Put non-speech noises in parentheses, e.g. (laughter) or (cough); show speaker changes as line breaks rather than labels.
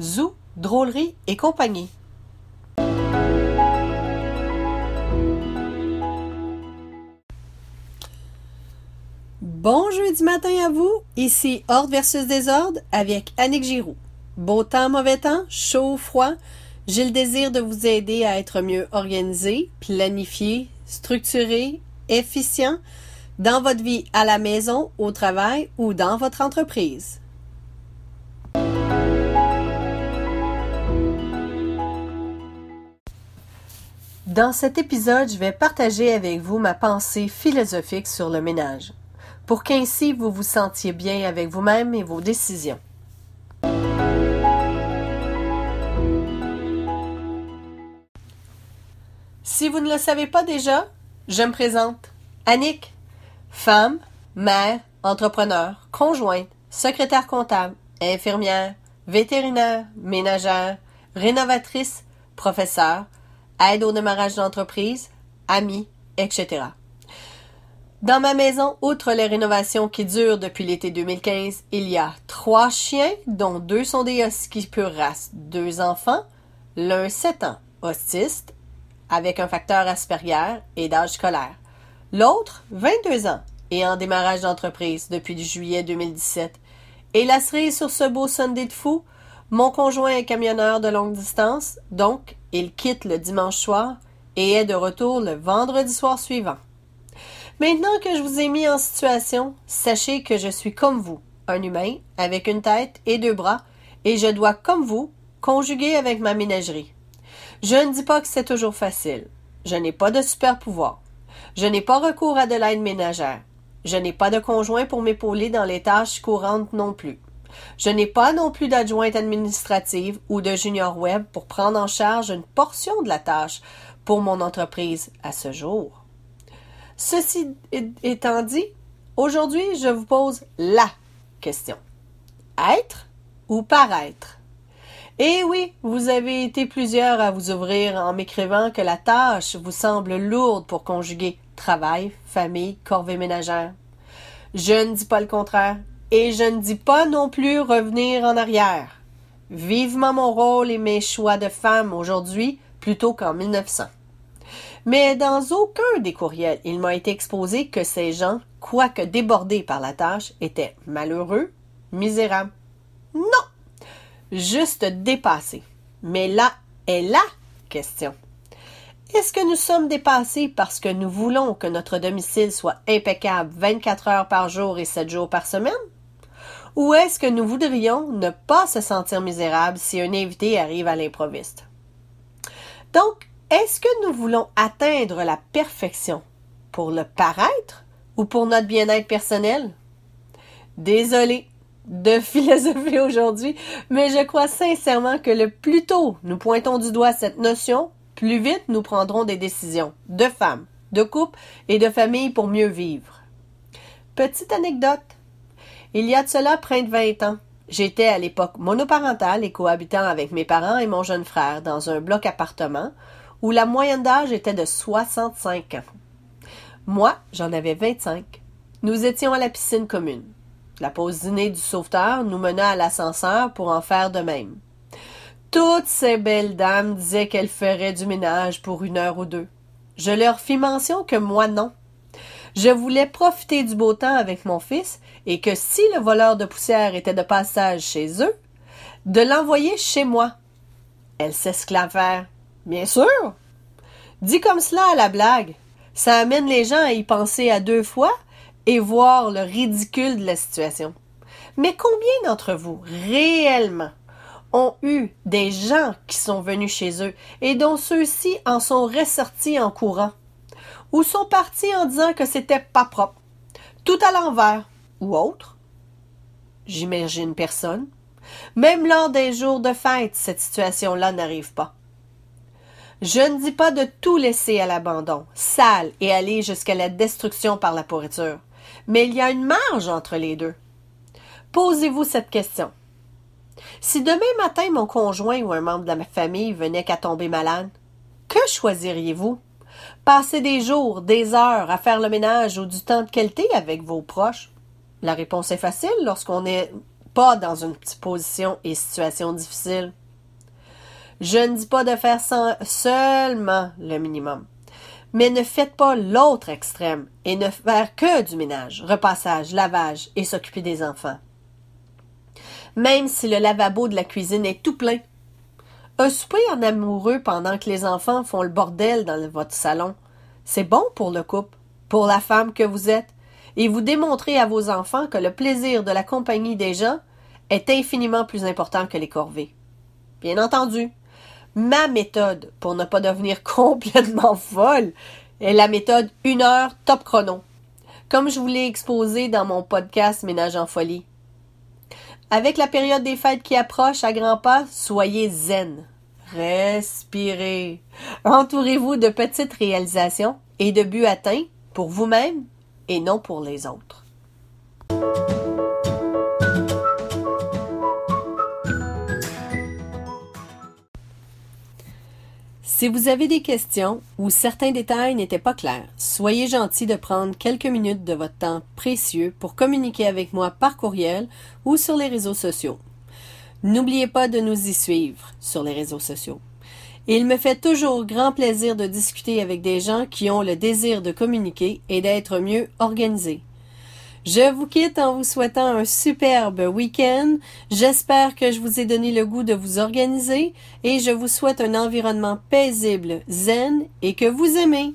Zou, drôlerie et compagnie. Bon jeudi matin à vous, ici Ordre versus Désordre avec Annick Giroux. Beau temps, mauvais temps, chaud, froid, j'ai le désir de vous aider à être mieux organisé, planifié, structuré, efficient dans votre vie à la maison, au travail ou dans votre entreprise. Dans cet épisode, je vais partager avec vous ma pensée philosophique sur le ménage, pour qu'ainsi vous vous sentiez bien avec vous-même et vos décisions. Si vous ne le savez pas déjà, je me présente. Annick, femme, mère, entrepreneur, conjointe, secrétaire comptable, infirmière, vétérinaire, ménagère, rénovatrice, professeur, aide au démarrage d'entreprise, amie, etc. Dans ma maison, outre les rénovations qui durent depuis l'été 2015, il y a trois chiens, dont deux sont des huskies pure race, deux enfants, l'un 7 ans, autiste, avec un facteur Asperger et d'âge scolaire. L'autre, 22 ans, et en démarrage d'entreprise depuis juillet 2017. Et la cerise sur ce beau Sunday de fou, mon conjoint est camionneur de longue distance, donc il quitte le dimanche soir et est de retour le vendredi soir suivant. Maintenant que je vous ai mis en situation, sachez que je suis comme vous, un humain avec une tête et deux bras, et je dois, comme vous, conjuguer avec ma ménagerie. Je ne dis pas que c'est toujours facile. Je n'ai pas de super pouvoir. Je n'ai pas recours à de l'aide ménagère. Je n'ai pas de conjoint pour m'épauler dans les tâches courantes non plus. Je n'ai pas non plus d'adjointe administrative ou de junior web pour prendre en charge une portion de la tâche pour mon entreprise à ce jour. Ceci étant dit, aujourd'hui, je vous pose la question. Être ou paraître? Eh oui, vous avez été plusieurs à vous ouvrir en m'écrivant que la tâche vous semble lourde pour conjuguer travail, famille, corvée ménagère. Je ne dis pas le contraire, et je ne dis pas non plus revenir en arrière. Vivement mon rôle et mes choix de femme aujourd'hui plutôt qu'en 1900. Mais dans aucun des courriels, il m'a été exposé que ces gens, quoique débordés par la tâche, étaient malheureux, misérables. Non! juste dépassé. Mais là est la question. Est-ce que nous sommes dépassés parce que nous voulons que notre domicile soit impeccable 24 heures par jour et 7 jours par semaine? Ou est-ce que nous voudrions ne pas se sentir misérable si un invité arrive à l'improviste? Donc, est-ce que nous voulons atteindre la perfection pour le paraître ou pour notre bien-être personnel? Désolé, de (laughs) philosophie aujourd'hui, mais je crois sincèrement que le plus tôt nous pointons du doigt cette notion, plus vite nous prendrons des décisions de femmes, de couple et de famille pour mieux vivre. Petite anecdote. Il y a de cela près de 20 ans, j'étais à l'époque monoparentale et cohabitant avec mes parents et mon jeune frère dans un bloc appartement où la moyenne d'âge était de 65 ans. Moi, j'en avais 25. Nous étions à la piscine commune. La pause dîner du sauveteur nous mena à l'ascenseur pour en faire de même. Toutes ces belles dames disaient qu'elles feraient du ménage pour une heure ou deux. Je leur fis mention que moi non. Je voulais profiter du beau temps avec mon fils et que si le voleur de poussière était de passage chez eux, de l'envoyer chez moi. Elles s'esclavèrent. Bien sûr. Dit comme cela à la blague. Ça amène les gens à y penser à deux fois et voir le ridicule de la situation. Mais combien d'entre vous, réellement, ont eu des gens qui sont venus chez eux et dont ceux-ci en sont ressortis en courant, ou sont partis en disant que c'était pas propre, tout à l'envers, ou autre? J'imagine personne. Même lors des jours de fête, cette situation-là n'arrive pas. Je ne dis pas de tout laisser à l'abandon, sale et aller jusqu'à la destruction par la pourriture mais il y a une marge entre les deux. Posez-vous cette question. Si demain matin mon conjoint ou un membre de ma famille venait qu'à tomber malade, que choisiriez-vous? Passer des jours, des heures à faire le ménage ou du temps de qualité avec vos proches? La réponse est facile lorsqu'on est pas dans une position et situation difficile. Je ne dis pas de faire seulement le minimum. Mais ne faites pas l'autre extrême et ne faire que du ménage, repassage, lavage et s'occuper des enfants. Même si le lavabo de la cuisine est tout plein. Un souper en amoureux pendant que les enfants font le bordel dans votre salon, c'est bon pour le couple, pour la femme que vous êtes, et vous démontrez à vos enfants que le plaisir de la compagnie des gens est infiniment plus important que les corvées. Bien entendu, ma méthode pour ne pas devenir (laughs) complètement folle est la méthode une heure top chrono, comme je vous l'ai exposé dans mon podcast Ménage en folie. Avec la période des fêtes qui approche à grands pas, soyez zen. Respirez. Entourez-vous de petites réalisations et de buts atteints pour vous-même et non pour les autres. Si vous avez des questions ou certains détails n'étaient pas clairs, soyez gentil de prendre quelques minutes de votre temps précieux pour communiquer avec moi par courriel ou sur les réseaux sociaux. N'oubliez pas de nous y suivre sur les réseaux sociaux. Il me fait toujours grand plaisir de discuter avec des gens qui ont le désir de communiquer et d'être mieux organisés. Je vous quitte en vous souhaitant un superbe week-end. J'espère que je vous ai donné le goût de vous organiser et je vous souhaite un environnement paisible, zen et que vous aimez.